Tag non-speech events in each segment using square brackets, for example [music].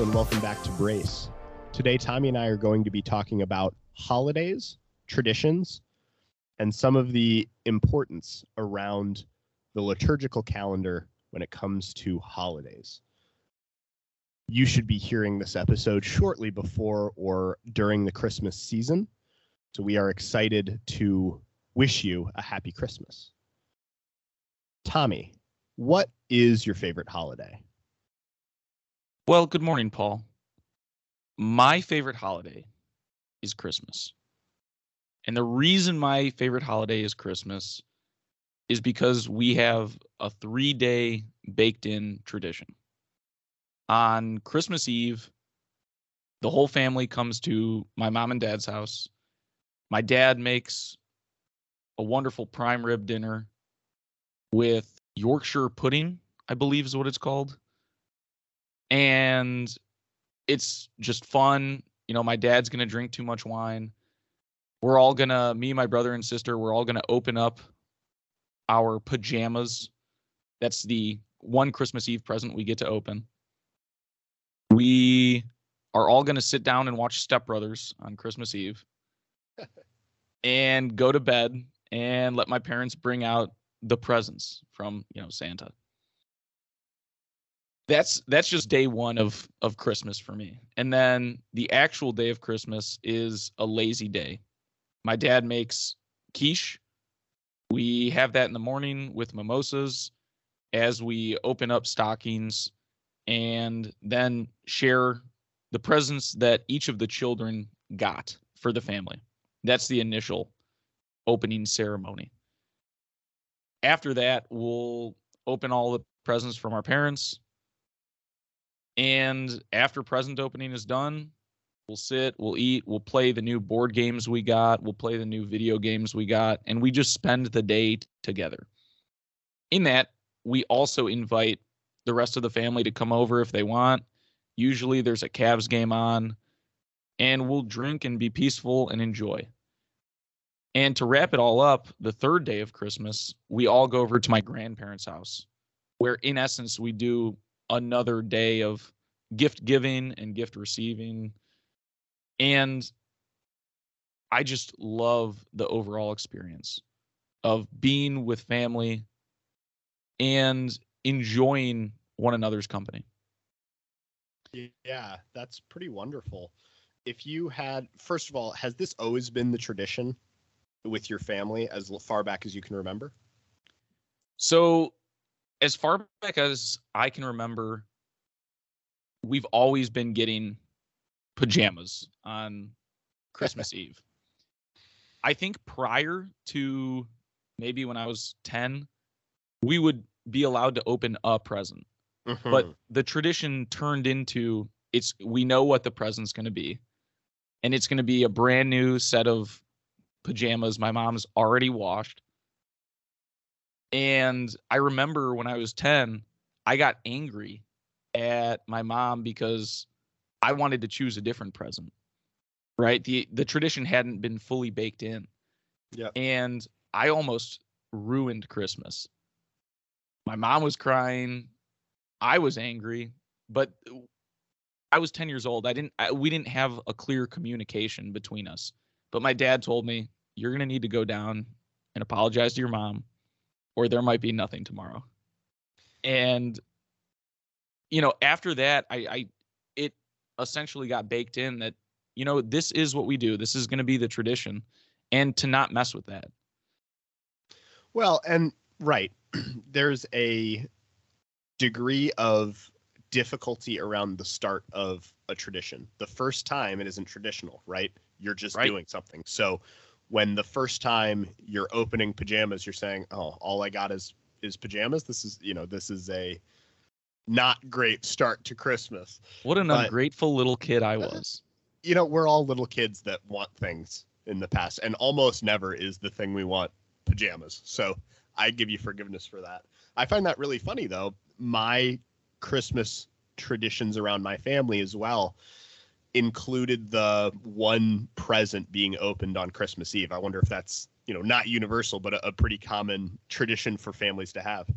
And welcome back to Brace. Today, Tommy and I are going to be talking about holidays, traditions, and some of the importance around the liturgical calendar when it comes to holidays. You should be hearing this episode shortly before or during the Christmas season. So we are excited to wish you a happy Christmas. Tommy, what is your favorite holiday? Well, good morning, Paul. My favorite holiday is Christmas. And the reason my favorite holiday is Christmas is because we have a three day baked in tradition. On Christmas Eve, the whole family comes to my mom and dad's house. My dad makes a wonderful prime rib dinner with Yorkshire pudding, I believe is what it's called and it's just fun. You know, my dad's gonna drink too much wine. We're all gonna, me, my brother and sister, we're all gonna open up our pajamas. That's the one Christmas Eve present we get to open. We are all gonna sit down and watch Step Brothers on Christmas Eve [laughs] and go to bed and let my parents bring out the presents from, you know, Santa that's that's just day one of of christmas for me. And then the actual day of christmas is a lazy day. My dad makes quiche. We have that in the morning with mimosas as we open up stockings and then share the presents that each of the children got for the family. That's the initial opening ceremony. After that we'll open all the presents from our parents and after present opening is done, we'll sit, we'll eat, we'll play the new board games we got, we'll play the new video games we got, and we just spend the day t- together. In that, we also invite the rest of the family to come over if they want. Usually there's a Cavs game on, and we'll drink and be peaceful and enjoy. And to wrap it all up, the third day of Christmas, we all go over to my grandparents' house, where in essence we do another day of gift giving and gift receiving. And I just love the overall experience of being with family and enjoying one another's company. Yeah, that's pretty wonderful. If you had, first of all, has this always been the tradition with your family as far back as you can remember? So as far back as I can remember, we've always been getting pajamas on [laughs] Christmas Eve. I think prior to maybe when I was 10, we would be allowed to open a present. Mm-hmm. But the tradition turned into it's we know what the present's going to be. And it's going to be a brand new set of pajamas my mom's already washed and I remember when I was 10, I got angry at my mom because I wanted to choose a different present. Right? The the tradition hadn't been fully baked in. Yeah. And I almost ruined Christmas. My mom was crying. I was angry, but I was 10 years old. I didn't I, we didn't have a clear communication between us. But my dad told me, "You're going to need to go down and apologize to your mom or there might be nothing tomorrow. And you know, after that, I, I it essentially got baked in that you know this is what we do. This is going to be the tradition, and to not mess with that. Well, and right, [clears throat] there's a degree of difficulty around the start of a tradition. The first time it isn't traditional, right? You're just right. doing something. So when the first time you're opening pajamas, you're saying, "Oh, all I got is is pajamas." This is, you know, this is a not great start to Christmas. What an but, ungrateful little kid I was. You know, we're all little kids that want things in the past, and almost never is the thing we want pajamas. So I give you forgiveness for that. I find that really funny, though. My Christmas traditions around my family as well included the one present being opened on Christmas Eve. I wonder if that's you know not universal, but a, a pretty common tradition for families to have.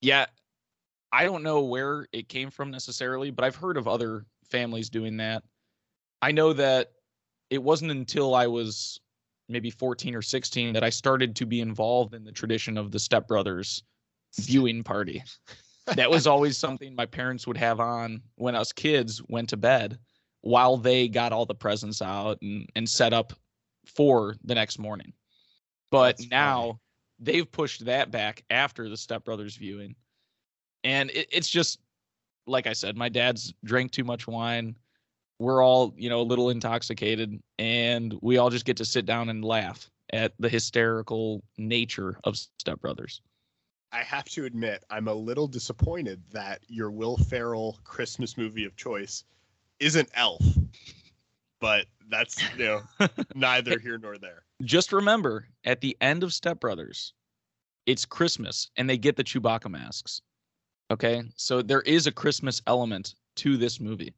Yeah, I don't know where it came from necessarily, but I've heard of other families doing that. I know that it wasn't until I was maybe 14 or 16 that I started to be involved in the tradition of the stepbrothers viewing party. [laughs] that was always something my parents would have on when us kids went to bed while they got all the presents out and, and set up for the next morning. But That's now funny. they've pushed that back after the stepbrothers viewing. And it, it's just like I said, my dad's drank too much wine. We're all, you know, a little intoxicated and we all just get to sit down and laugh at the hysterical nature of stepbrothers. I have to admit, I'm a little disappointed that your Will Ferrell Christmas movie of choice isn't Elf. But that's you know [laughs] neither here nor there. Just remember, at the end of Step Brothers, it's Christmas and they get the Chewbacca masks. Okay, so there is a Christmas element to this movie.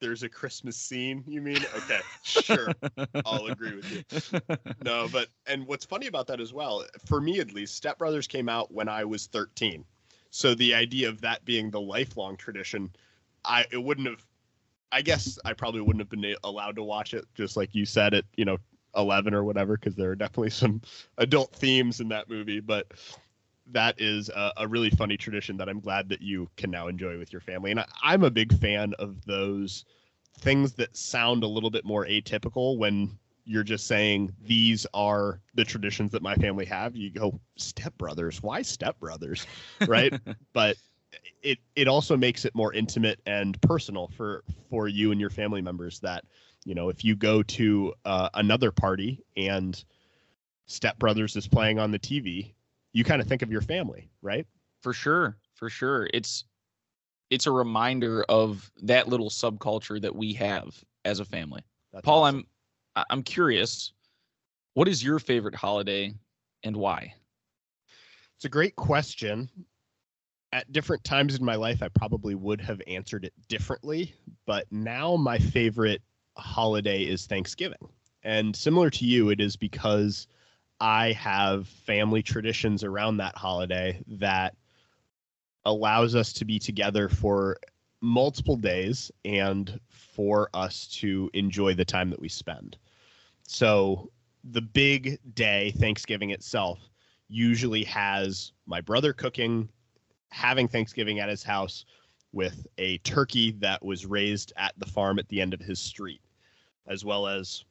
There's a Christmas scene, you mean? Okay, [laughs] sure. I'll agree with you. No, [laughs] but and what's funny about that as well, for me at least, Step Brothers came out when I was 13. So the idea of that being the lifelong tradition, I it wouldn't have I guess I probably wouldn't have been allowed to watch it, just like you said at you know 11 or whatever, because there are definitely some adult themes in that movie. But that is a, a, really funny tradition that I'm glad that you can now enjoy with your family. And I, I'm a big fan of those things that sound a little bit more atypical when you're just saying these are the traditions that my family have. You go stepbrothers, why stepbrothers, [laughs] right? but it it also makes it more intimate and personal for for you and your family members that you know if you go to uh, another party and stepbrothers is playing on the tv you kind of think of your family right for sure for sure it's it's a reminder of that little subculture that we have as a family That's paul awesome. i'm i'm curious what is your favorite holiday and why it's a great question at different times in my life, I probably would have answered it differently. But now my favorite holiday is Thanksgiving. And similar to you, it is because I have family traditions around that holiday that allows us to be together for multiple days and for us to enjoy the time that we spend. So the big day, Thanksgiving itself, usually has my brother cooking having Thanksgiving at his house with a turkey that was raised at the farm at the end of his street, as well as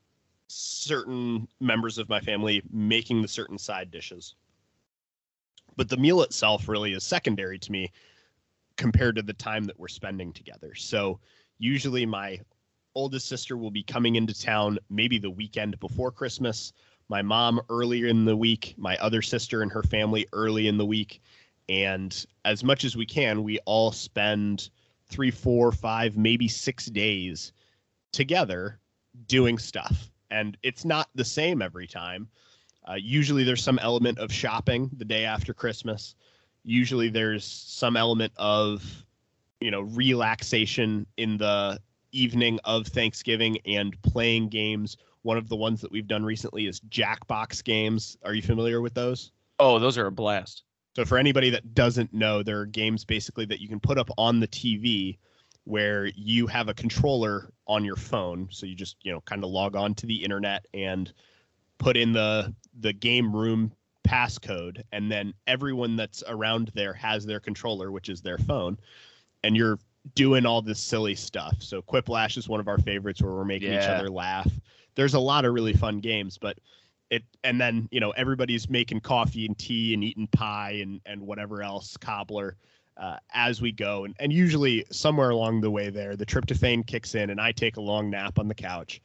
certain members of my family making the certain side dishes. But the meal itself really is secondary to me compared to the time that we're spending together. So usually my oldest sister will be coming into town maybe the weekend before Christmas, my mom earlier in the week, my other sister and her family early in the week, and as much as we can, we all spend three, four, five, maybe six days together doing stuff. And it's not the same every time. Uh, usually there's some element of shopping the day after Christmas. Usually there's some element of, you know, relaxation in the evening of Thanksgiving and playing games. One of the ones that we've done recently is Jackbox games. Are you familiar with those? Oh, those are a blast. So for anybody that doesn't know, there are games basically that you can put up on the TV where you have a controller on your phone. So you just, you know, kind of log on to the internet and put in the the game room passcode and then everyone that's around there has their controller, which is their phone. And you're doing all this silly stuff. So Quiplash is one of our favorites where we're making yeah. each other laugh. There's a lot of really fun games, but it and then you know everybody's making coffee and tea and eating pie and and whatever else cobbler uh, as we go and and usually somewhere along the way there the tryptophan kicks in and I take a long nap on the couch.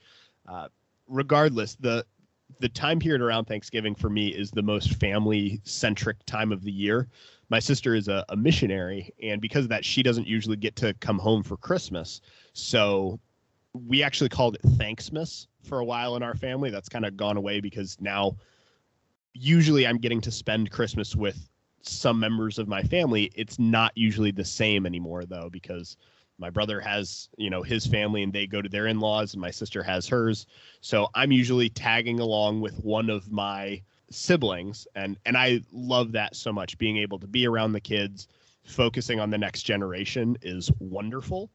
Uh, regardless, the the time period around Thanksgiving for me is the most family centric time of the year. My sister is a, a missionary, and because of that, she doesn't usually get to come home for Christmas. So we actually called it Thanksmas for a while in our family. That's kind of gone away because now usually I'm getting to spend Christmas with some members of my family. It's not usually the same anymore though because my brother has, you know, his family and they go to their in-laws and my sister has hers. So I'm usually tagging along with one of my siblings and and I love that so much being able to be around the kids, focusing on the next generation is wonderful.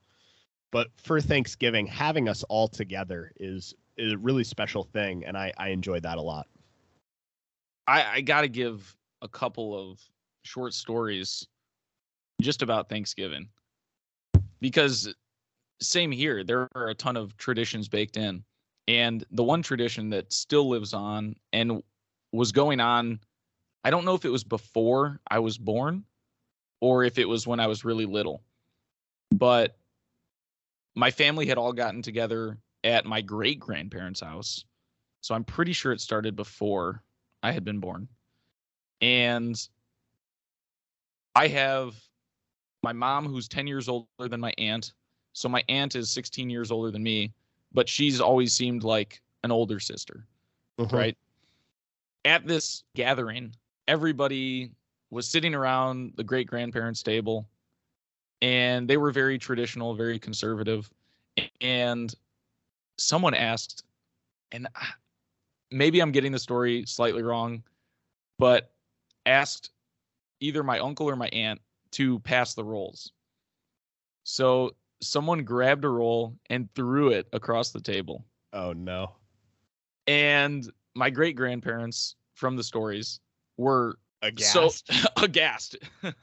But for Thanksgiving, having us all together is, is a really special thing. And I, I enjoyed that a lot. I, I got to give a couple of short stories just about Thanksgiving because same here. There are a ton of traditions baked in. And the one tradition that still lives on and was going on, I don't know if it was before I was born or if it was when I was really little, but my family had all gotten together at my great grandparents' house. So I'm pretty sure it started before I had been born. And I have my mom, who's 10 years older than my aunt. So my aunt is 16 years older than me, but she's always seemed like an older sister, Mhm. right? At this gathering, everybody was sitting around the great grandparents' table, and they were very traditional, very conservative. And someone asked, and maybe I'm getting the story slightly wrong, but asked either my uncle or my aunt to pass the rolls. So someone grabbed a roll and threw it across the table. Oh, no. And my great grandparents from the stories were Aghast. so aghast. [laughs]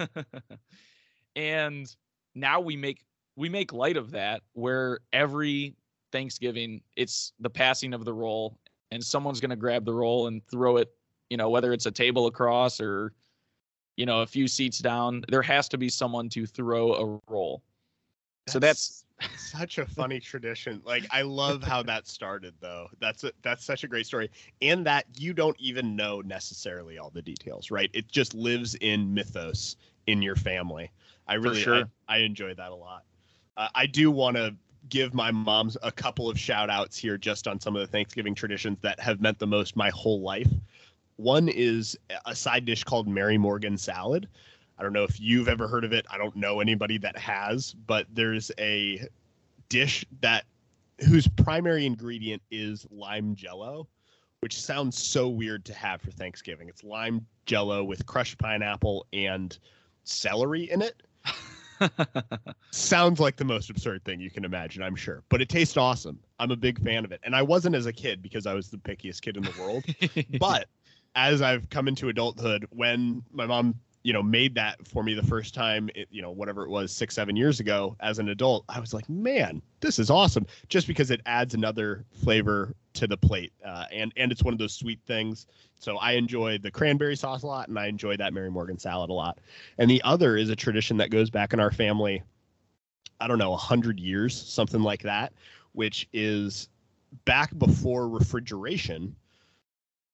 [laughs] and now we make we make light of that where every Thanksgiving it's the passing of the roll and someone's going to grab the roll and throw it, you know, whether it's a table across or you know, a few seats down, there has to be someone to throw a roll. So that's such a funny [laughs] tradition. Like I love how that started though. That's a, that's such a great story. And that you don't even know necessarily all the details, right? It just lives in mythos in your family. I really sure. I, I enjoy that a lot. Uh, I do want to give my mom's a couple of shout outs here just on some of the Thanksgiving traditions that have meant the most my whole life. One is a side dish called Mary Morgan salad. I don't know if you've ever heard of it. I don't know anybody that has, but there's a dish that whose primary ingredient is lime jello, which sounds so weird to have for Thanksgiving. It's lime jello with crushed pineapple and celery in it. [laughs] Sounds like the most absurd thing you can imagine, I'm sure, but it tastes awesome. I'm a big fan of it. And I wasn't as a kid because I was the pickiest kid in the world [laughs] but as I've come into adulthood, when my mom, you know, made that for me the first time, it, you know, whatever it was, six, seven years ago, as an adult, I was like, man, this is awesome, just because it adds another flavor to the plate, uh, and and it's one of those sweet things. So I enjoy the cranberry sauce a lot, and I enjoy that Mary Morgan salad a lot. And the other is a tradition that goes back in our family, I don't know, a hundred years, something like that, which is back before refrigeration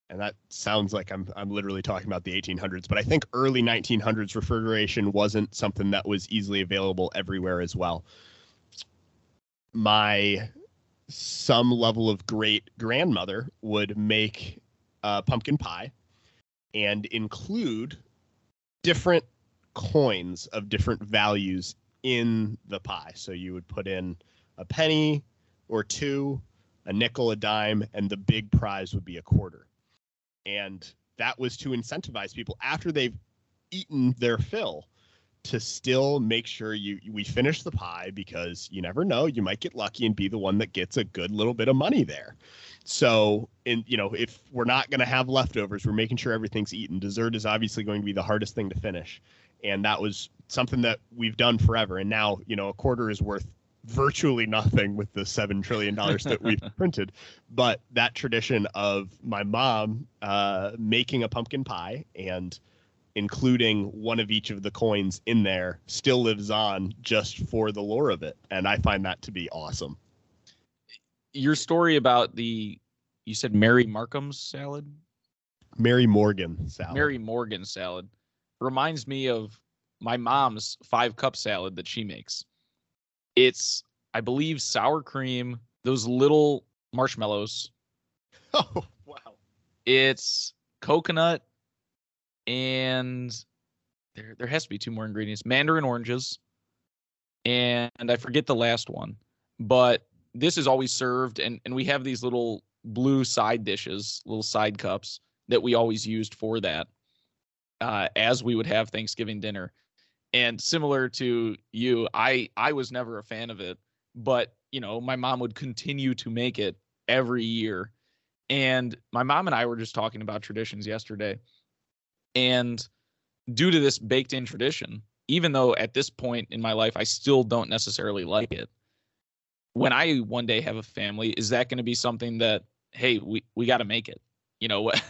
and that sounds like I'm I'm literally talking about the 1800s, but I think early 1900s refrigeration wasn't something that was easily available everywhere as well. My some level of great grandmother would make uh, pumpkin pie and include different coins of different values in the pie. So you would put in a penny or two, a nickel, a dime, and the big prize would be a quarter and that was to incentivize people after they've eaten their fill to still make sure you we finish the pie because you never know you might get lucky and be the one that gets a good little bit of money there. So and you know if we're not going to have leftovers we're making sure everything's eaten. Dessert is obviously going to be the hardest thing to finish. And that was something that we've done forever. And now you know a quarter is worth virtually nothing with the seven trillion dollars that we've [laughs] printed. But that tradition of my mom uh, making a pumpkin pie and including one of each of the coins in there still lives on just for the lore of it, and I find that to be awesome. Your story about the you said Mary Markham's salad, Mary Morgan salad. Mary Morgan salad, reminds me of my mom's five cup salad that she makes. It's, I believe, sour cream, those little marshmallows. [laughs] Oh wow! It's coconut, and there there has to be two more ingredients: mandarin oranges, and I forget the last one. But this is always served, and and we have these little blue side dishes, little side cups that we always used for that, uh, as we would have Thanksgiving dinner. And similar to you, I I was never a fan of it, but you know, my mom would continue to make it every year. And my mom and I were just talking about traditions yesterday. And due to this baked in tradition, even though at this point in my life I still don't necessarily like it, when I one day have a family, is that going to be something that hey, we we got to make it? You know [laughs] what?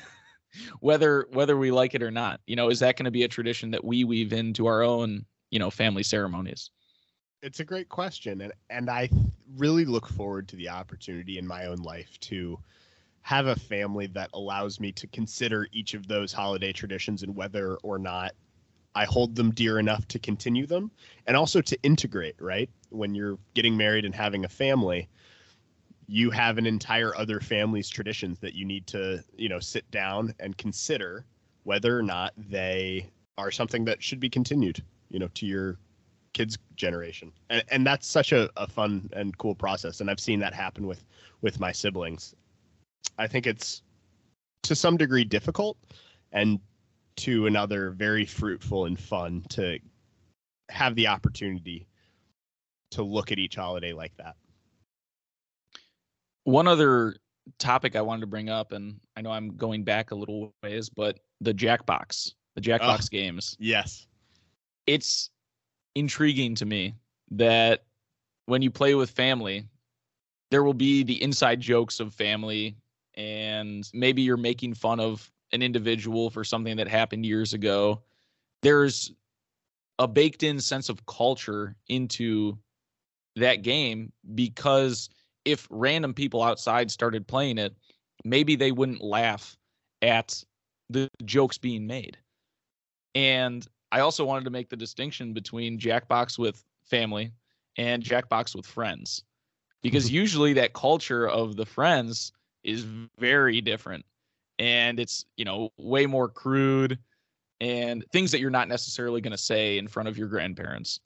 Whether whether we like it or not, you know, is that going to be a tradition that we weave into our own, you know, family ceremonies? It's a great question, and and I really look forward to the opportunity in my own life to have a family that allows me to consider each of those holiday traditions and whether or not I hold them dear enough to continue them and also to integrate, right? When you're getting married and having a family, you have an entire other family's traditions that you need to, you know, sit down and consider whether or not they are something that should be continued, you know, to your kids generation. And and that's such a, a fun and cool process. And I've seen that happen with with my siblings. I think it's to some degree difficult and to another very fruitful and fun to have the opportunity to look at each holiday like that. One other topic I wanted to bring up, and I know I'm going back a little ways, but the Jackbox, the Jackbox oh, games. Yes. It's intriguing to me that when you play with family, there will be the inside jokes of family, and maybe you're making fun of an individual for something that happened years ago. There's a baked in sense of culture into that game because if random people outside started playing it, maybe they wouldn't laugh at the jokes being made. And I also wanted to make the distinction between Jackbox with family and Jackbox with friends because [laughs] usually that culture of the friends is very different and it's, you know, way more crude and things that you're not necessarily going to say in front of your grandparents.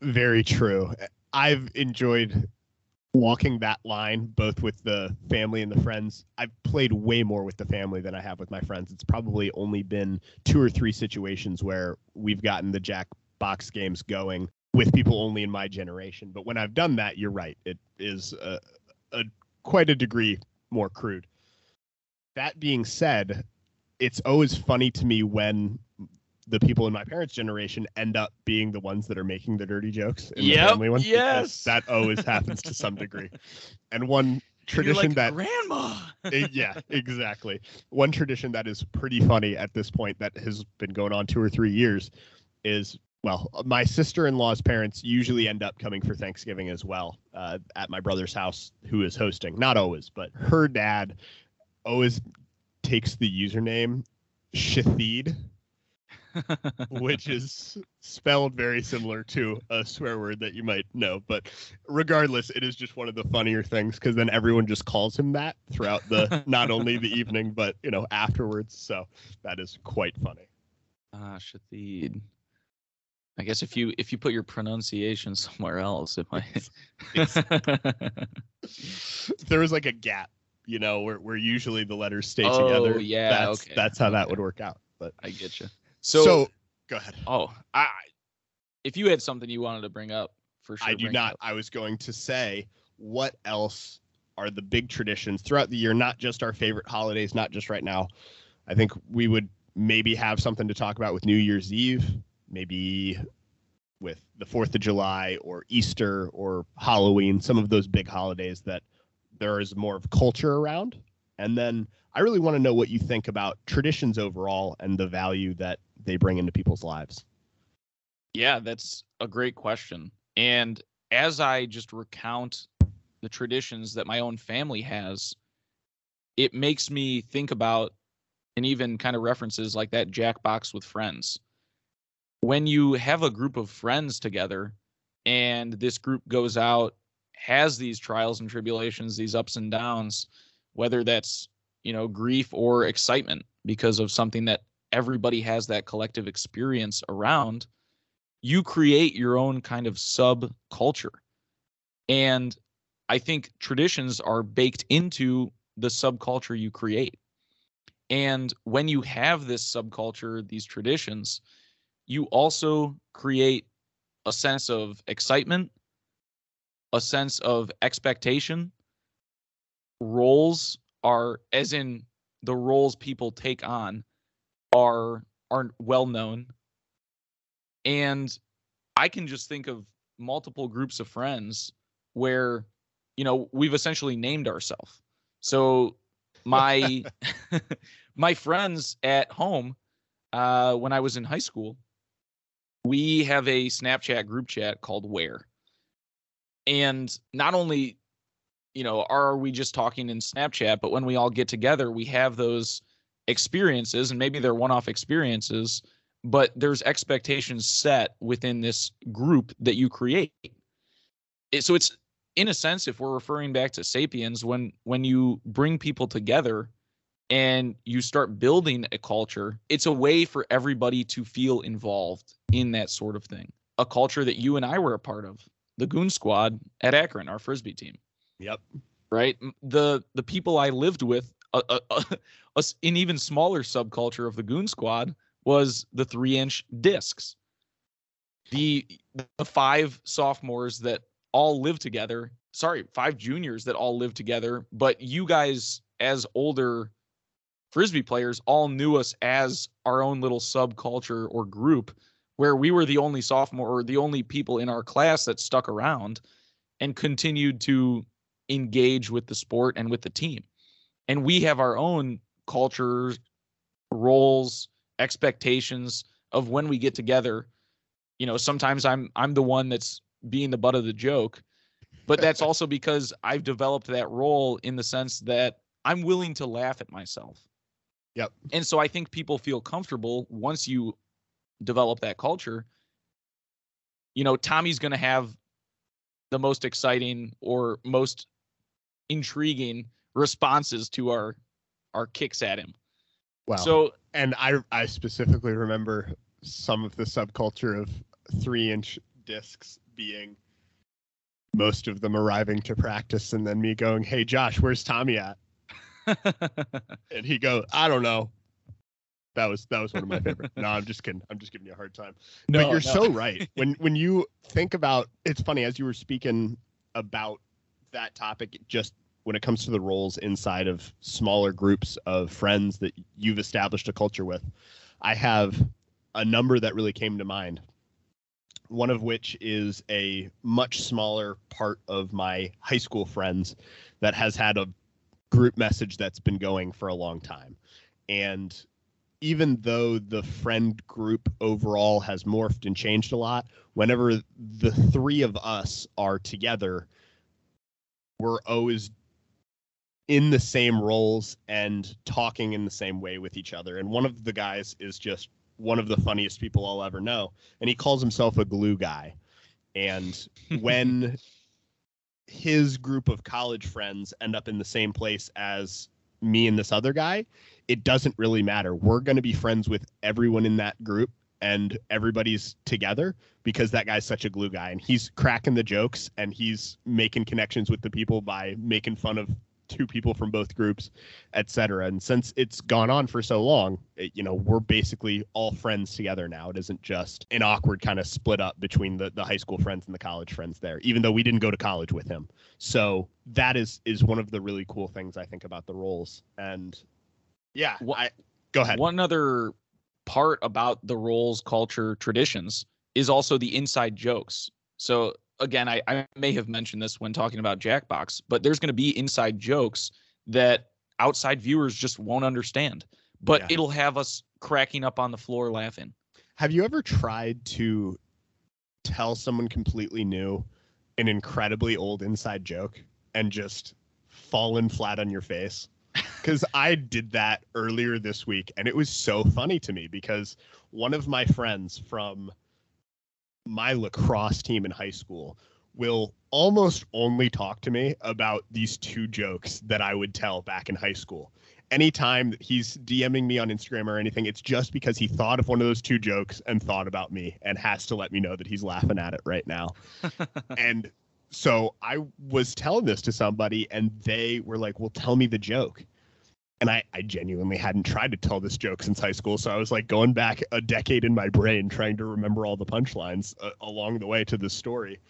Very true. I've enjoyed walking that line both with the family and the friends i've played way more with the family than i have with my friends. It's probably only been two or three situations where we've gotten the jackbox games going with people only in my generation. But when i've done that you're right. It is a, a quite a degree more crude. That being said it's always funny to me when the people in my parents' generation end up being the ones that are making the dirty jokes in yep, the family one. Yes, that always happens to some degree. And one [laughs] tradition like, that grandma. Eh, yeah, exactly. One tradition that is pretty funny at this point that has been going on two or three years is well, my sister-in-law's parents usually end up coming for Thanksgiving as well uh, at my brother's house, who is hosting. Not always, but her dad always takes the username Shathid which is spelled very similar to a swear word that you might know. But regardless, it is just one of the funnier things because then everyone just calls him that throughout the [laughs] not only the evening but you know afterwards. So that is quite funny. Ah, Shathid. I guess if you if you put your pronunciation somewhere else, it might. [laughs] there was like a gap, you know, where, where usually the letters stay oh, together. Yeah, that's okay. that's how okay. that would work out. But I get you. So, so go ahead. Oh, I if you had something you wanted to bring up, for sure. I do not. I was going to say what else are the big traditions throughout the year, not just our favorite holidays, not just right now. I think we would maybe have something to talk about with New Year's Eve, maybe with the 4th of July or Easter or Halloween, some of those big holidays that there is more of culture around. And then I really want to know what you think about traditions overall and the value that they bring into people's lives. Yeah, that's a great question. And as I just recount the traditions that my own family has, it makes me think about and even kind of references like that Jackbox with friends. When you have a group of friends together and this group goes out, has these trials and tribulations, these ups and downs, whether that's you know grief or excitement because of something that everybody has that collective experience around you create your own kind of subculture and i think traditions are baked into the subculture you create and when you have this subculture these traditions you also create a sense of excitement, a sense of expectation. Roles are, as in the roles people take on, are aren't well known. And I can just think of multiple groups of friends where, you know, we've essentially named ourselves. So my [laughs] my friends at home, uh, when I was in high school, we have a Snapchat group chat called Where. And not only, you know, are we just talking in Snapchat, but when we all get together, we have those experiences, and maybe they're one off experiences, but there's expectations set within this group that you create. It, so it's in a sense, if we're referring back to Sapiens, when when you bring people together and you start building a culture, it's a way for everybody to feel involved in that sort of thing. A culture that you and I were a part of, the Goon Squad at Akron, our frisbee team. Yep. Right. The the people I lived with, uh, uh, uh, [laughs] an even smaller subculture of the Goon Squad was the three inch discs. The the five sophomores that all live together. Sorry, five juniors that all live together. But you guys, as older frisbee players, all knew us as our own little subculture or group, where we were the only sophomore or the only people in our class that stuck around and continued to engage with the sport and with the team. And we have our own cultures, roles, expectations of when we get together. You know, sometimes I'm I'm the one that's being the butt of the joke, but that's [laughs] also because I've developed that role in the sense that I'm willing to laugh at myself. Yep. And so I think people feel comfortable once you develop that culture. You know, Tommy's going to have the most exciting or most intriguing responses to our our kicks at him. Wow. So and I I specifically remember some of the subculture of three inch discs being most of them arriving to practice and then me going, Hey Josh, where's Tommy at? [laughs] and he go, I don't know. That was that was one of my favorite. no, I'm just kidding. I'm just giving you a hard time. No, but you're no. so right. When when you think about it's funny as you were speaking about that topic, just when it comes to the roles inside of smaller groups of friends that you've established a culture with, I have a number that really came to mind. One of which is a much smaller part of my high school friends that has had a group message that's been going for a long time. And even though the friend group overall has morphed and changed a lot, whenever the three of us are together, we're always in the same roles and talking in the same way with each other. And one of the guys is just one of the funniest people I'll ever know. And he calls himself a glue guy. And [laughs] when his group of college friends end up in the same place as me and this other guy, it doesn't really matter. We're going to be friends with everyone in that group and everybody's together because that guy's such a glue guy and he's cracking the jokes and he's making connections with the people by making fun of two people from both groups, etc. And since it's gone on for so long, it, you know, we're basically all friends together now. It isn't just an awkward kind of split up between the the high school friends and the college friends there, even though we didn't go to college with him. So that is is one of the really cool things I think about the roles. And yeah, what, I, go ahead. One other part about the roles, culture, traditions is also the inside jokes. So again, I, I may have mentioned this when talking about Jackbox, but there's going to be inside jokes that outside viewers just won't understand, but yeah. it'll have us cracking up on the floor laughing. Have you ever tried to tell someone completely new an incredibly old inside joke and just fallen flat on your face? Because I did that earlier this week and it was so funny to me because one of my friends from my lacrosse team in high school will almost only talk to me about these two jokes that I would tell back in high school. Anytime he's DMing me on Instagram or anything, it's just because he thought of one of those two jokes and thought about me and has to let me know that he's laughing at it right now. [laughs] and so I was telling this to somebody and they were like, "Well, tell me the joke." And I, I genuinely hadn't tried to tell this joke since high school. So I was like going back a decade in my brain trying to remember all the punchlines uh, along the way to this story.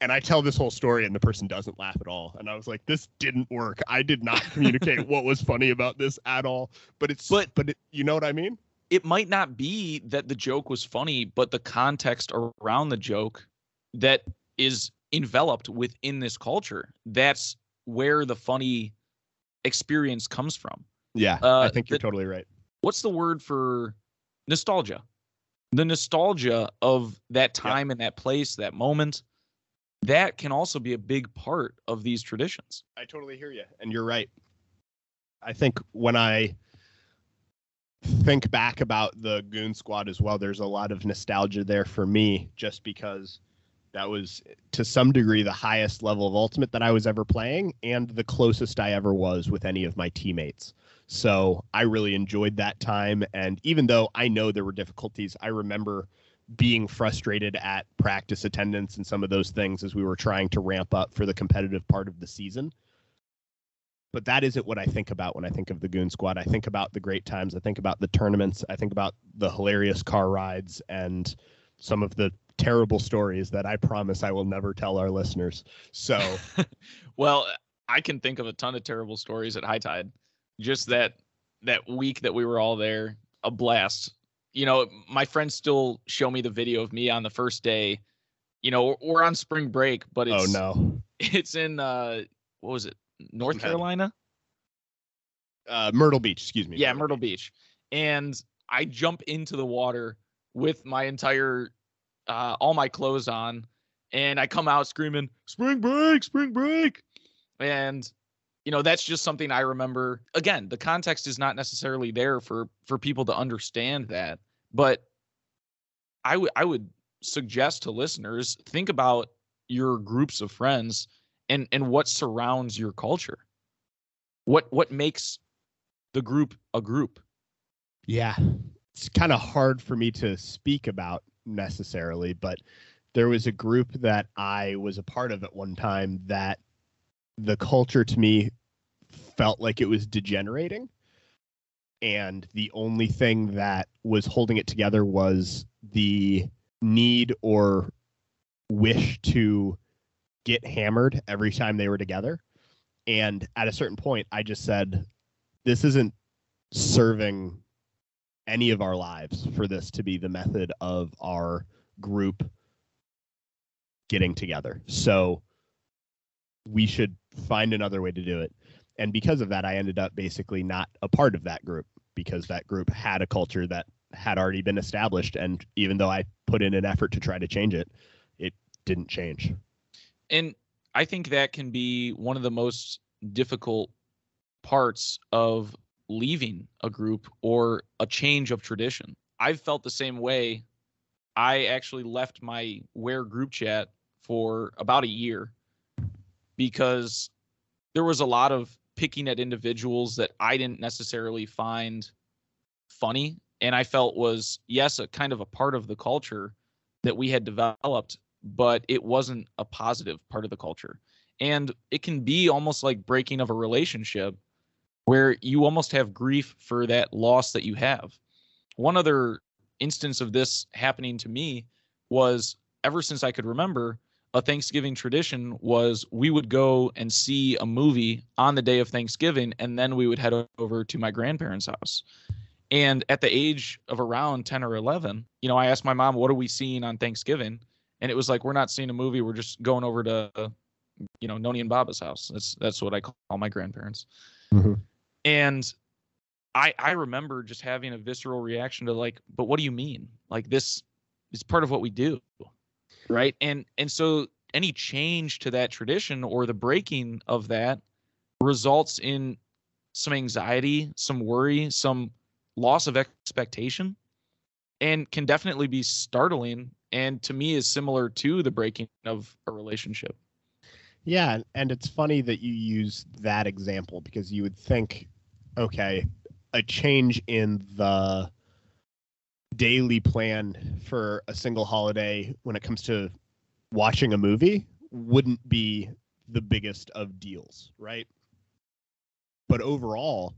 And I tell this whole story and the person doesn't laugh at all. And I was like, this didn't work. I did not [laughs] communicate what was funny about this at all. But it's, but, but it, you know what I mean? It might not be that the joke was funny, but the context around the joke that is enveloped within this culture. That's where the funny experience comes from. Yeah, uh, I think you're the, totally right. What's the word for nostalgia? The nostalgia of that time yep. and that place, that moment, that can also be a big part of these traditions. I totally hear you, and you're right. I think when I think back about the Goon Squad as well, there's a lot of nostalgia there for me, just because that was to some degree the highest level of ultimate that I was ever playing and the closest I ever was with any of my teammates. So I really enjoyed that time. And even though I know there were difficulties, I remember being frustrated at practice attendance and some of those things as we were trying to ramp up for the competitive part of the season. But that isn't what I think about when I think of the Goon Squad. I think about the great times. I think about the tournaments. I think about the hilarious car rides and some of the terrible stories that I promise I will never tell our listeners. So, [laughs] well, I can think of a ton of terrible stories at High Tide. Just that that week that we were all there, a blast. You know, my friends still show me the video of me on the first day. You know, we're on spring break, but oh, it's oh no, [laughs] it's in uh, what was it, North Carolina? Uh, Myrtle Beach, excuse me. Yeah, Myrtle Beach. Beach. And I jump into the water with my entire uh, all my clothes on, and I come out screaming, "Spring break, spring break!" And you know that's just something I remember. Again, the context is not necessarily there for for people to understand that, but I would I would suggest to listeners think about your groups of friends and and what surrounds your culture. What what makes the group a group? Yeah. It's kind of hard for me to speak about necessarily, but there was a group that I was a part of at one time that the culture to me felt like it was degenerating. And the only thing that was holding it together was the need or wish to get hammered every time they were together. And at a certain point, I just said, this isn't serving any of our lives for this to be the method of our group getting together. So we should find another way to do it. And because of that, I ended up basically not a part of that group because that group had a culture that had already been established. And even though I put in an effort to try to change it, it didn't change. And I think that can be one of the most difficult parts of leaving a group or a change of tradition. I've felt the same way. I actually left my Where group chat for about a year because there was a lot of picking at individuals that I didn't necessarily find funny and I felt was yes a kind of a part of the culture that we had developed but it wasn't a positive part of the culture and it can be almost like breaking of a relationship where you almost have grief for that loss that you have. One other instance of this happening to me was ever since I could remember, a Thanksgiving tradition was we would go and see a movie on the day of Thanksgiving, and then we would head over to my grandparents' house. And at the age of around 10 or 11, you know, I asked my mom, What are we seeing on Thanksgiving? And it was like, We're not seeing a movie. We're just going over to, you know, Noni and Baba's house. That's, that's what I call my grandparents. Mm-hmm and I I remember just having a visceral reaction to like, but what do you mean? Like this is part of what we do, right? And and so any change to that tradition or the breaking of that results in some anxiety, some worry, some loss of expectation, and can definitely be startling. And to me, is similar to the breaking of a relationship. Yeah, and it's funny that you use that example because you would think okay, a change in the daily plan for a single holiday when it comes to watching a movie wouldn't be the biggest of deals, right? But overall,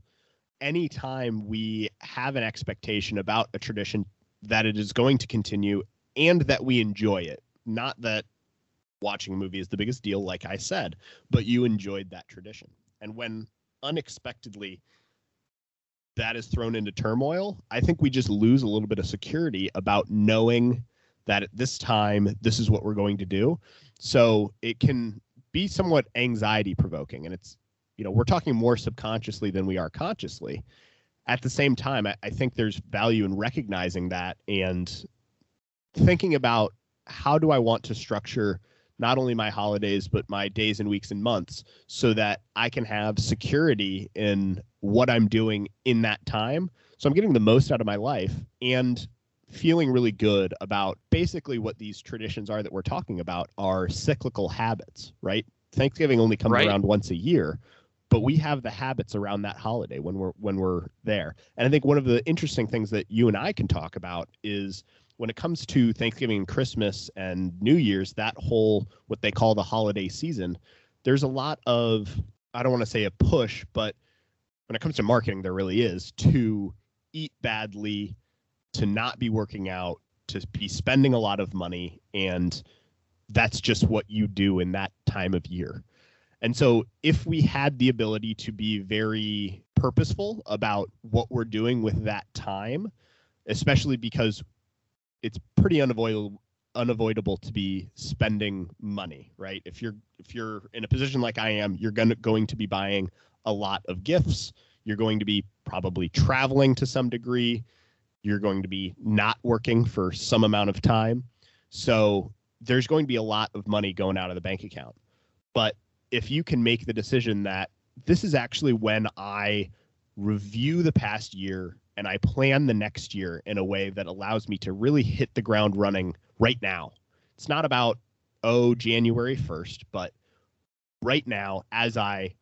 anytime we have an expectation about a tradition that it is going to continue and that we enjoy it, not that watching a movie is the biggest deal, like I said, but you enjoyed that tradition. And when unexpectedly that is thrown into turmoil, I think we just lose a little bit of security about knowing that at this time, this is what we're going to do. So it can be somewhat anxiety provoking. And it's, you know, we're talking more subconsciously than we are consciously. At the same time, I, I think there's value in recognizing that and thinking about how do I want to structure not only my holidays, but my days and weeks and months so that I can have security in what I'm doing in that time. So I'm getting the most out of my life and feeling really good about basically what these traditions are that we're talking about are cyclical habits, right? Thanksgiving only comes right. around once a year, but we have the habits around that holiday when we're when we're there. And I think one of the interesting things that you and I can talk about is when it comes to Thanksgiving and Christmas and New Year's, that whole what they call the holiday season, there's a lot of I don't want to say a push, but when it comes to marketing, there really is to eat badly, to not be working out, to be spending a lot of money, and that's just what you do in that time of year. And so, if we had the ability to be very purposeful about what we're doing with that time, especially because it's pretty unavoidable unavoidable to be spending money, right? If you're if you're in a position like I am, you're to going to be buying a lot of gifts. You're going to be probably traveling to some degree. You're going to be not working for some amount of time. So there's going to be a lot of money going out of the bank account. But if you can make the decision that this is actually when I review the past year and I plan the next year in a way that allows me to really hit the ground running right now. It's not about, oh, January 1st, but right now, as I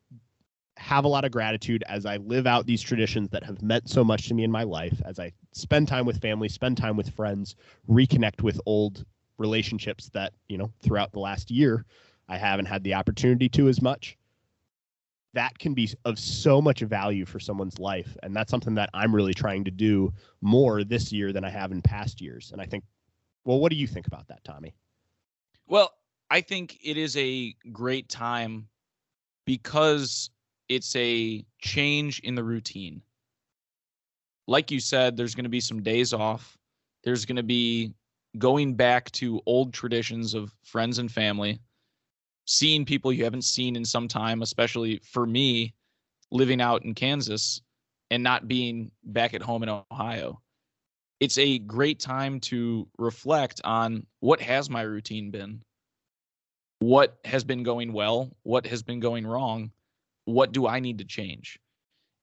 have a lot of gratitude, as I live out these traditions that have meant so much to me in my life, as I spend time with family, spend time with friends, reconnect with old relationships that, you know, throughout the last year, I haven't had the opportunity to as much that can be of so much value for someone's life. And that's something that i'm really trying to do more this year than i have in past years. And i think well what do you think about that tommy? Well i think it is a great time because it's a change in the routine. Like you said there's going to be some days off. There's going to be going back to old traditions of friends and family seeing people you haven't seen in some time, especially for me living out in Kansas and not being back at home in Ohio. It's a great time to reflect on what has my routine been? What has been going well? What has been going wrong? What do I need to change?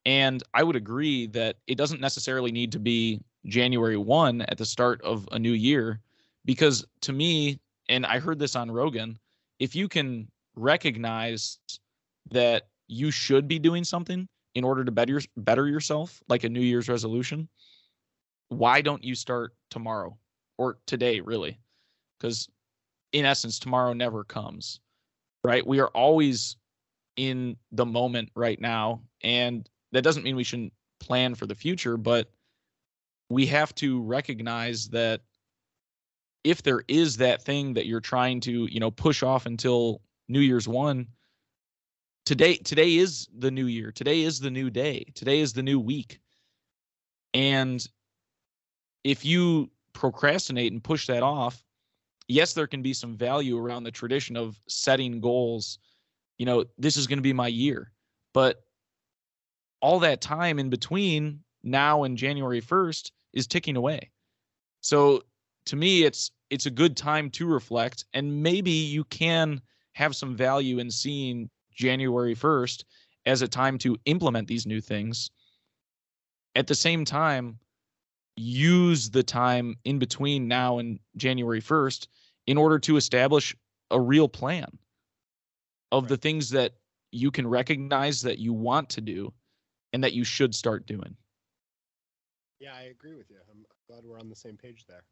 And I would agree that it doesn't necessarily need to be January 1 at the start of a new year because to me, and I heard this on Rogan, if you can recognize that you should be doing something in order to better better yourself, like a New Year's resolution, why don't you start tomorrow or today, really? Because in essence, tomorrow never comes, right? We are always in the moment right now, and that doesn't mean we shouldn't plan for the future, but we have to recognize that if there is that thing that you're trying to you know push off until new year's one today today is the new year. Today is the new day. Today is the new week. And if you procrastinate and push that off yes there can be some value around the tradition of setting goals. You know this is going to be my year. But all that time in between now and january 1st is ticking away. So to me it's it's a good time to reflect and maybe you can have some value in seeing January 1st as a time to implement these new things at the same time use the time in between now and January 1st in order to establish a real plan of right. the things that you can recognize that you want to do and that you should start doing. Yeah, I agree with you. I'm glad we're on the same page there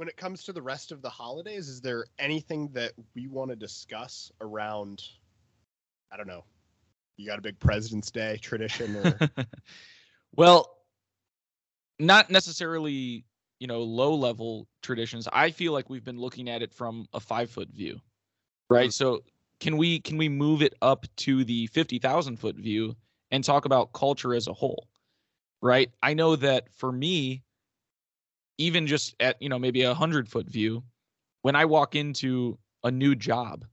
when it comes to the rest of the holidays, is there anything that we want to discuss around, I don't know, You got a big President's Day tradition? Or... [laughs] well, not necessarily, you know, low level traditions. I feel like we've been looking at it from a five foot view, right? Mm-hmm. So can we can we move it up to the fifty thousand foot view and talk about culture as a whole, right? I know that for me, even just at you know maybe a hundred foot view, when I walk into a new job,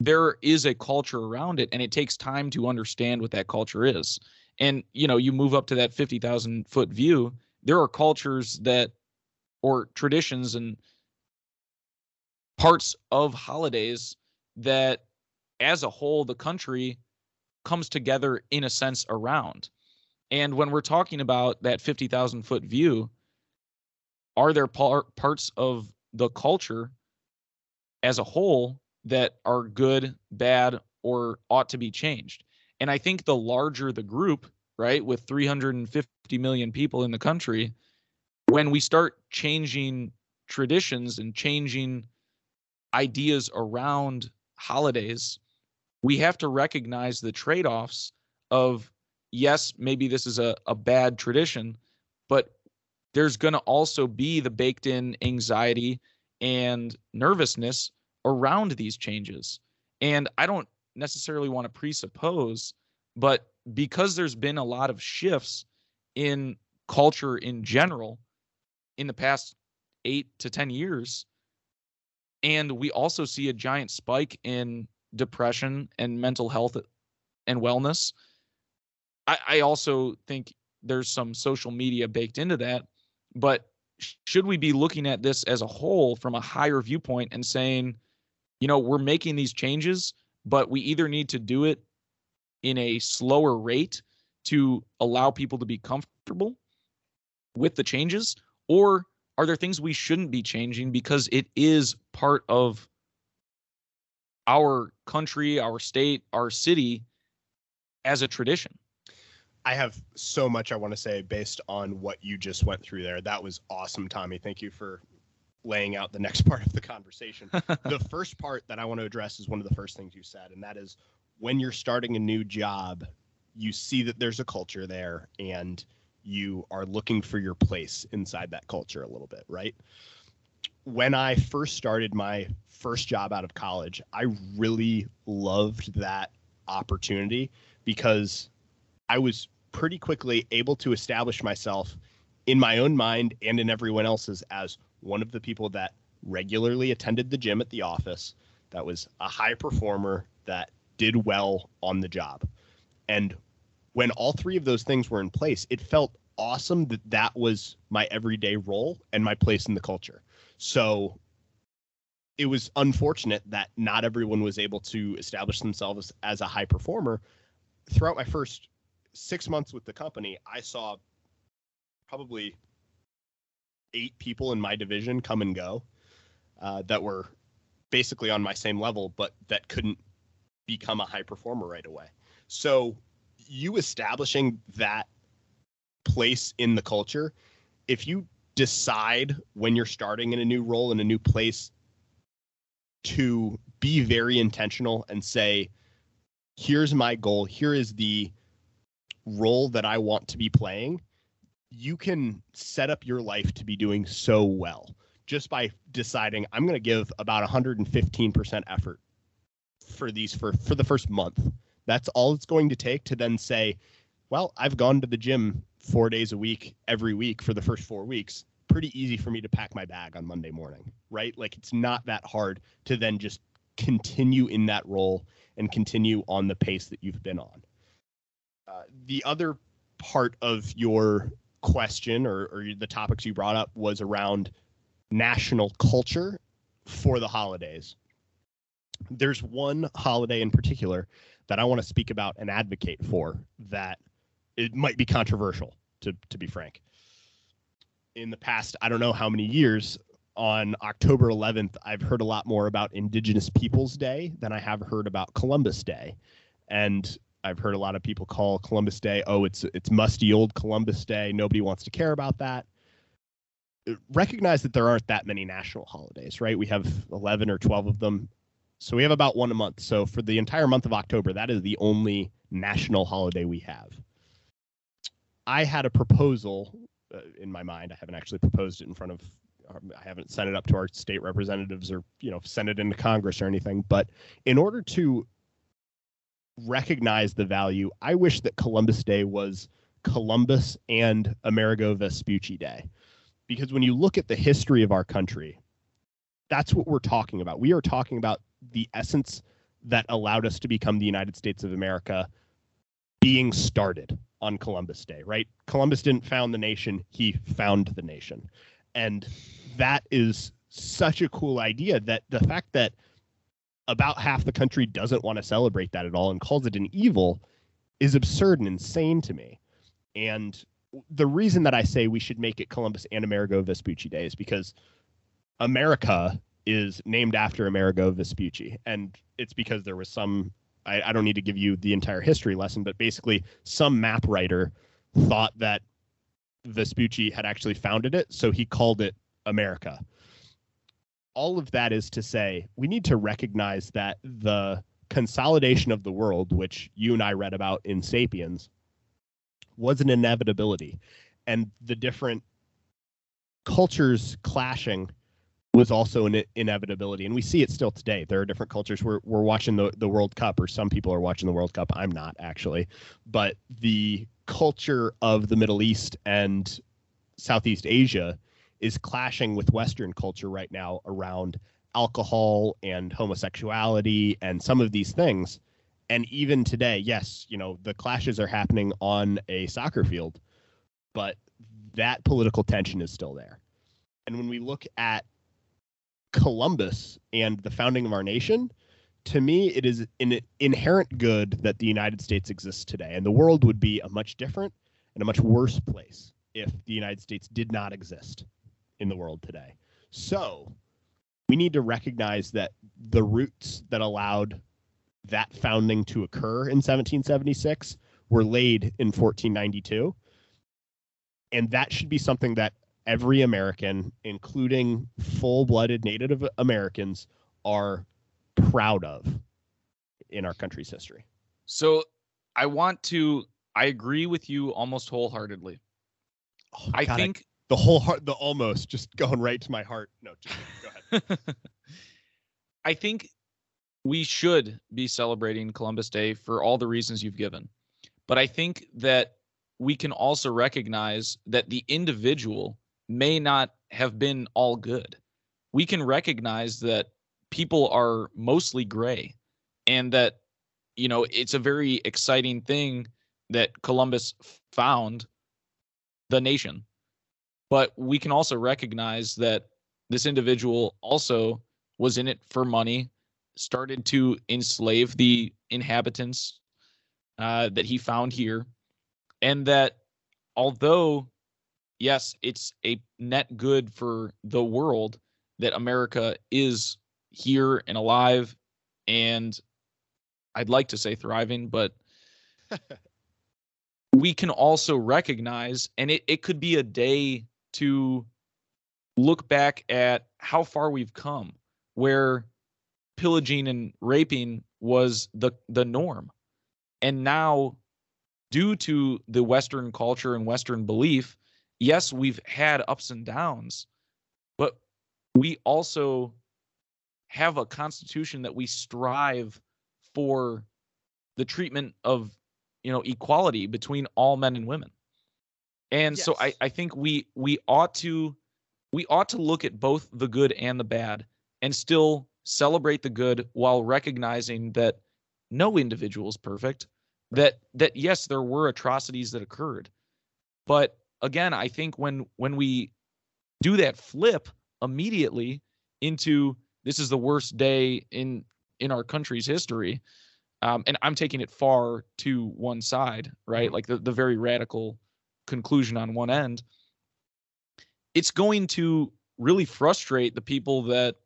there is a culture around it, and it takes time to understand what that culture is. And you know, you move up to that fifty thousand foot view, there are cultures that or traditions and parts of holidays that as a whole the country comes together in a sense around and when we're talking about that 50,000 foot view are there par- parts of the culture as a whole that are good bad or ought to be changed? And i think the larger the group right with 350 million people in the country when we start changing traditions and changing ideas around holidays, we have to recognize the trade offs of yes, maybe this is a, a bad tradition, but there's going to also be the baked in anxiety and nervousness around these changes. And I don't necessarily want to presuppose, but because there's been a lot of shifts in culture in general, in the past eight to 10 years. And we also see a giant spike in depression and mental health and wellness. I, I also think there's some social media baked into that. But should we be looking at this as a whole from a higher viewpoint and saying, you know, we're making these changes, but we either need to do it in a slower rate to allow people to be comfortable with the changes, or are there things we shouldn't be changing because it is part of our country, our state, our city as a tradition? I have so much I want to say based on what you just went through there. That was awesome, Tommy. Thank you for laying out the next [laughs] part of the conversation. [laughs] the first part that I want to address is one of the first things you said, and that is when you're starting a new job, you see that there's a culture there and you are looking for your place inside that culture a little bit, right? When I first started my first job out of college, I really loved that opportunity because I was pretty quickly able to establish myself in my own mind and in everyone else's as one of the people that regularly attended the gym at the office, that was a high performer, that did well on the job. And when all three of those things were in place, it felt awesome that that was my everyday role and my place in the culture. So it was unfortunate that not everyone was able to establish themselves as a high performer. Throughout my first six months with the company, I saw probably eight people in my division come and go uh, that were basically on my same level, but that couldn't become a high performer right away. So you establishing that place in the culture, if you decide when you're starting in a new role in a new place to be very intentional and say, here's my goal, here is the role that I want to be playing, you can set up your life to be doing so well just by deciding I'm going to give about 115% effort for these for for the first month. That's all it's going to take to then say, well, I've gone to the gym 4 days a week every week for the first 4 weeks. Pretty easy for me to pack my bag on Monday morning, right? Like it's not that hard to then just continue in that role and continue on the pace that you've been on. The other part of your question or, or the topics you brought up was around national culture for the holidays. There's one holiday in particular that I want to speak about and advocate for that it might be controversial to to be frank. In the past, I don't know how many years, on October 11th, I've heard a lot more about Indigenous Peoples Day than I have heard about Columbus Day. And I've heard a lot of people call Columbus Day, oh, it's it's musty old Columbus Day. Nobody wants to care about that. Recognize that there aren't that many national holidays, right? We have 11 or 12 of them. So we have about one a month. So for the entire month of October, that is the only national holiday we have. I had a proposal uh, in my mind. I haven't actually proposed it in front of um, I haven't sent it up to our state representatives or you know sent it into Congress or anything. But in order to recognize the value, I wish that Columbus Day was Columbus and Amerigo Vespucci Day, because when you look at the history of our country, that's what we're talking about. We are talking about the essence that allowed us to become the United States of America being started on Columbus Day, right? Columbus didn't found the nation, he found the nation. And that is such a cool idea that the fact that about half the country doesn't want to celebrate that at all and calls it an evil is absurd and insane to me. And the reason that I say we should make it Columbus and Amerigo Vespucci Day is because America is named after Amerigo Vespucci. And it's because there was some, I, I don't need to give you the entire history lesson, but basically, some map writer thought that Vespucci had actually founded it. So he called it America. All of that is to say, we need to recognize that the consolidation of the world, which you and I read about in Sapiens, was an inevitability. And the different cultures clashing was also an inevitability. And we see it still today. There are different cultures. We're, we're watching the, the World Cup, or some people are watching the World Cup. I'm not actually. But the culture of the Middle East and Southeast Asia is clashing with Western culture right now around alcohol and homosexuality and some of these things. And even today, yes, you know, the clashes are happening on a soccer field, but that political tension is still there. And when we look at Columbus and the founding of our nation, to me, it is an inherent good that the United States exists today. And the world would be a much different and a much worse place if the United States did not exist in the world today. So we need to recognize that the roots that allowed that founding to occur in 1776 were laid in 1492. And that should be something that every American, including full blooded Native Americans, are proud of in our country's history. So I want to, I agree with you almost wholeheartedly. Oh, I God, think the whole heart, the almost just going right to my heart. No, just go ahead. [laughs] I think we should be celebrating Columbus Day for all the reasons you've given. But I think that we can also recognize that the individual may not have been all good. We can recognize that people are mostly gray and that, you know, it's a very exciting thing that Columbus found the nation but we can also recognize that this individual also was in it for money, started to enslave the inhabitants uh, that he found here, and that although, yes, it's a net good for the world that America is here and alive, and I'd like to say thriving, but [laughs] we can also recognize, and it, it could be a day to look back at how far we've come, where pillaging and raping was the the norm, and now, due to the Western culture and Western belief, yes, we've had ups and downs, but we also have a constitution that we strive for the treatment of you know equality between all men and women and yes. so I, I think we we ought to we ought to look at both the good and the bad and still celebrate the good while recognizing that no individual is perfect that that yes there were atrocities that occurred but again i think when when we do that flip immediately into this is the worst day in in our country's history um, and i'm taking it far to one side right mm-hmm. like the, the very radical conclusion on one end, it's going to really frustrate the people that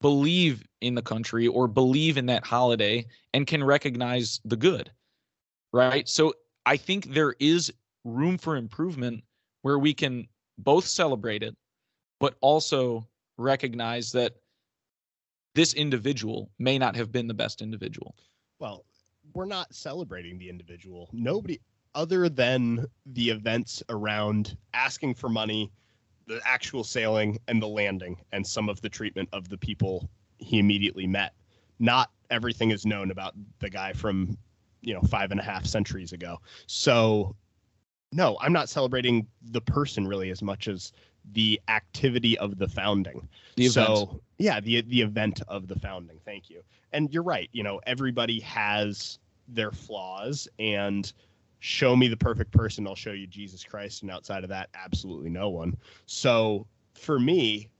believe in the country or believe in that holiday and can recognize the good. Right. So I think there is room for improvement where we can both celebrate it, but also recognize that this individual may not have been the best individual. Well, we're not celebrating the individual. Nobody other than the events around asking for money, the actual sailing and the landing, and some of the treatment of the people he immediately met. Not everything is known about the guy from, you know, five and a half centuries ago. So, no, I'm not celebrating the person really as much as the activity of the founding. The. So, yeah, the the event of the founding. Thank you. And you're right. You know, everybody has their flaws and show me the perfect person i'll show you jesus christ. And outside of that absolutely no one. So for me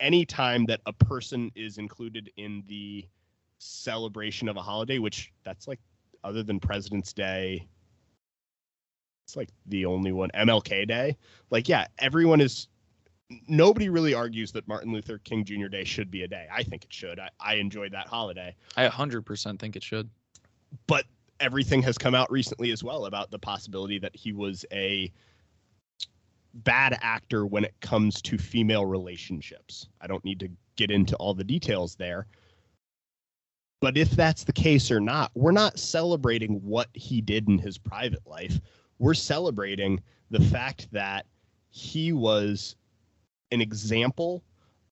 anytime that a person is included in the celebration of a holiday which that's like other than president's day it's like the only one mlk day like yeah everyone is nobody really argues that martin luther king jr day should be a day. I think it should. I, I enjoyed that holiday. I 100% think it should. but everything has come out recently as well about the possibility that he was a bad actor when it comes to female relationships. I don't need to get into all the details there. But if that's the case or not, we're not celebrating what he did in his private life. We're celebrating the fact that he was an example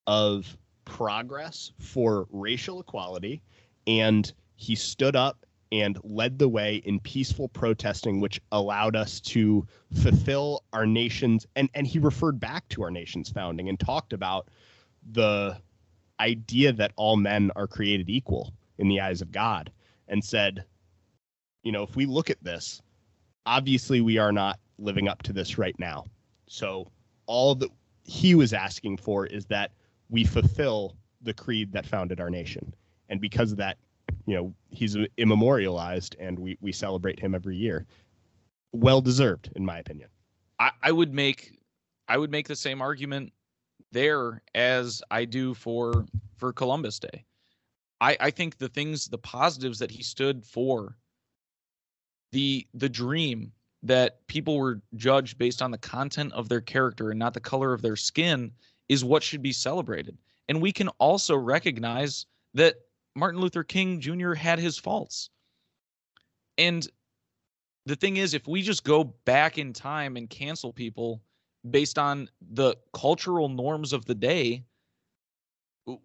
of progress for racial equality and he stood up and led the way in peaceful protesting which allowed us to fulfill our nation's and and he referred back to our nation's founding and talked about the idea that all men are created equal in the eyes of God and said you know if we look at this obviously we are not living up to this right now. So all that he was asking for is that we fulfill the creed that founded our nation. And because of that you know he's immemorialized and we we celebrate him every year well deserved in my opinion I, I would make I would make the same argument there as I do for for Columbus Day. I, I think the things the positives that he stood for the the dream that people were judged based on the content of their character and not the color of their skin is what should be celebrated. And we can also recognize that Martin Luther King Jr. had his faults. And the thing is, if we just go back in time and cancel people based on the cultural norms of the day,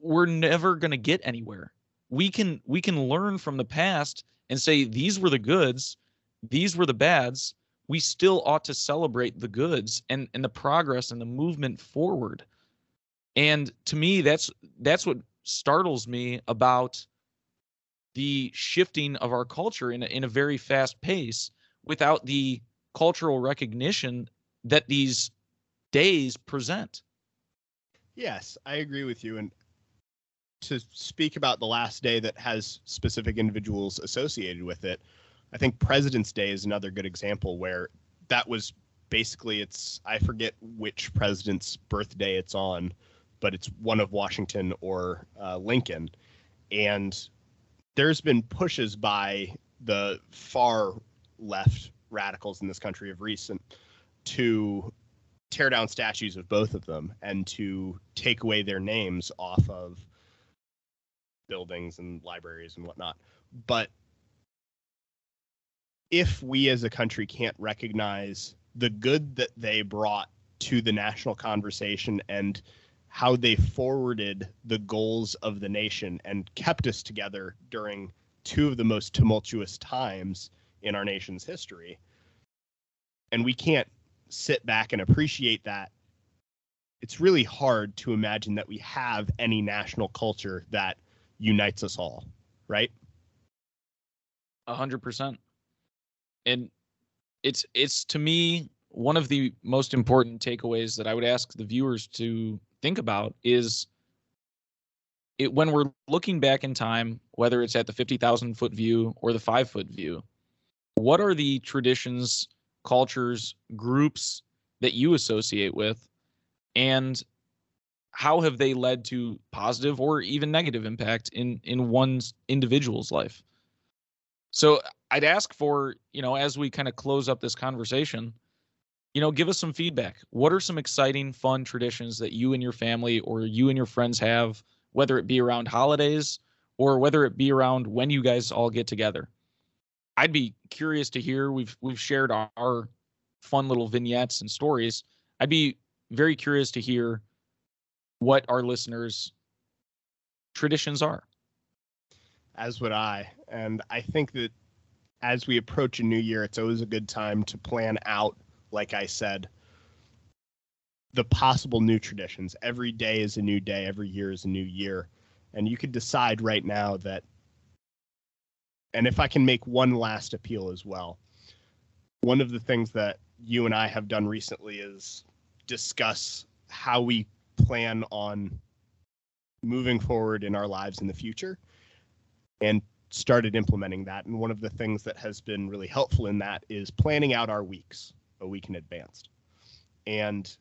we're never going to get anywhere. We can we can learn from the past and say these were the goods, these were the bads. We still ought to celebrate the goods and and the progress and the movement forward. And to me, that's that's what startles me about the shifting of our culture in a, in a very fast pace without the cultural recognition that these days present. yes i agree with you and to speak about the last day that has specific individuals associated with it i think president's day is another good example where that was basically it's i forget which president's birthday it's on but it's one of washington or uh, lincoln and there's been pushes by the far left radicals in this country of recent to tear down statues of both of them and to take away their names off of buildings and libraries and whatnot. But if we as a country can't recognize the good that they brought to the national conversation and how they forwarded the goals of the nation and kept us together during two of the most tumultuous times in our nation's history. And we can't sit back and appreciate that. It's really hard to imagine that we have any national culture that unites us all, right? A hundred percent. And it's it's to me one of the most important takeaways that I would ask the viewers to think about is it when we're looking back in time, whether it's at the 50,000 foot view or the five foot view, what are the traditions, cultures, groups that you associate with? And how have they led to positive or even negative impact in in one's individual's life? So I'd ask for, you know, as we kind of close up this conversation, you know, give us some feedback. What are some exciting, fun traditions that you and your family or you and your friends have, whether it be around holidays or whether it be around when you guys all get together? I'd be curious to hear. We've we've shared our, our fun little vignettes and stories. I'd be very curious to hear what our listeners' traditions are. As would I. And I think that as we approach a new year, it's always a good time to plan out, like I said, the possible new traditions. Every day is a new day, every year is a new year. And you could decide right now that, and if I can make one last appeal as well, one of the things that you and I have done recently is discuss how we plan on moving forward in our lives in the future and started implementing that. And one of the things that has been really helpful in that is planning out our weeks a week in advance. And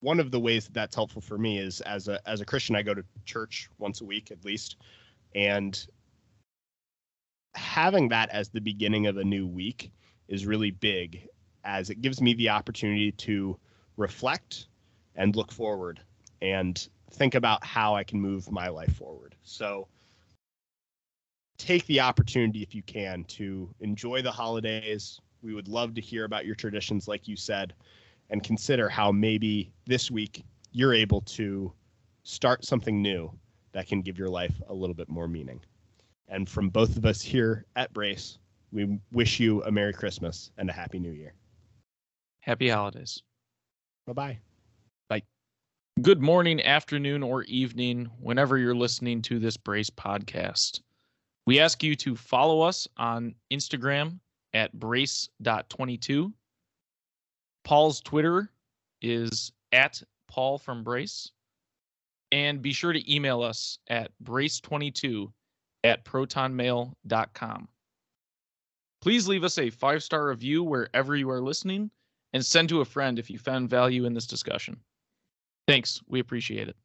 one of the ways that that's helpful for me is as a as a Christian, I go to church once a week at least, and having that as the beginning of a new week is really big, as it gives me the opportunity to reflect and look forward and think about how I can move my life forward. So take the opportunity if you can to enjoy the holidays. We would love to hear about your traditions, like you said, and consider how maybe this week you're able to start something new that can give your life a little bit more meaning. And from both of us here at Brace, we wish you a Merry Christmas and a Happy New Year. Happy holidays. Bye bye. Bye. Good morning, afternoon, or evening, whenever you're listening to this Brace podcast. We ask you to follow us on Instagram at brace.22. Paul's Twitter is at Paul from Brace. And be sure to email us at brace22 at protonmail.com. Please leave us a five star review wherever you are listening and send to a friend if you found value in this discussion. Thanks. We appreciate it.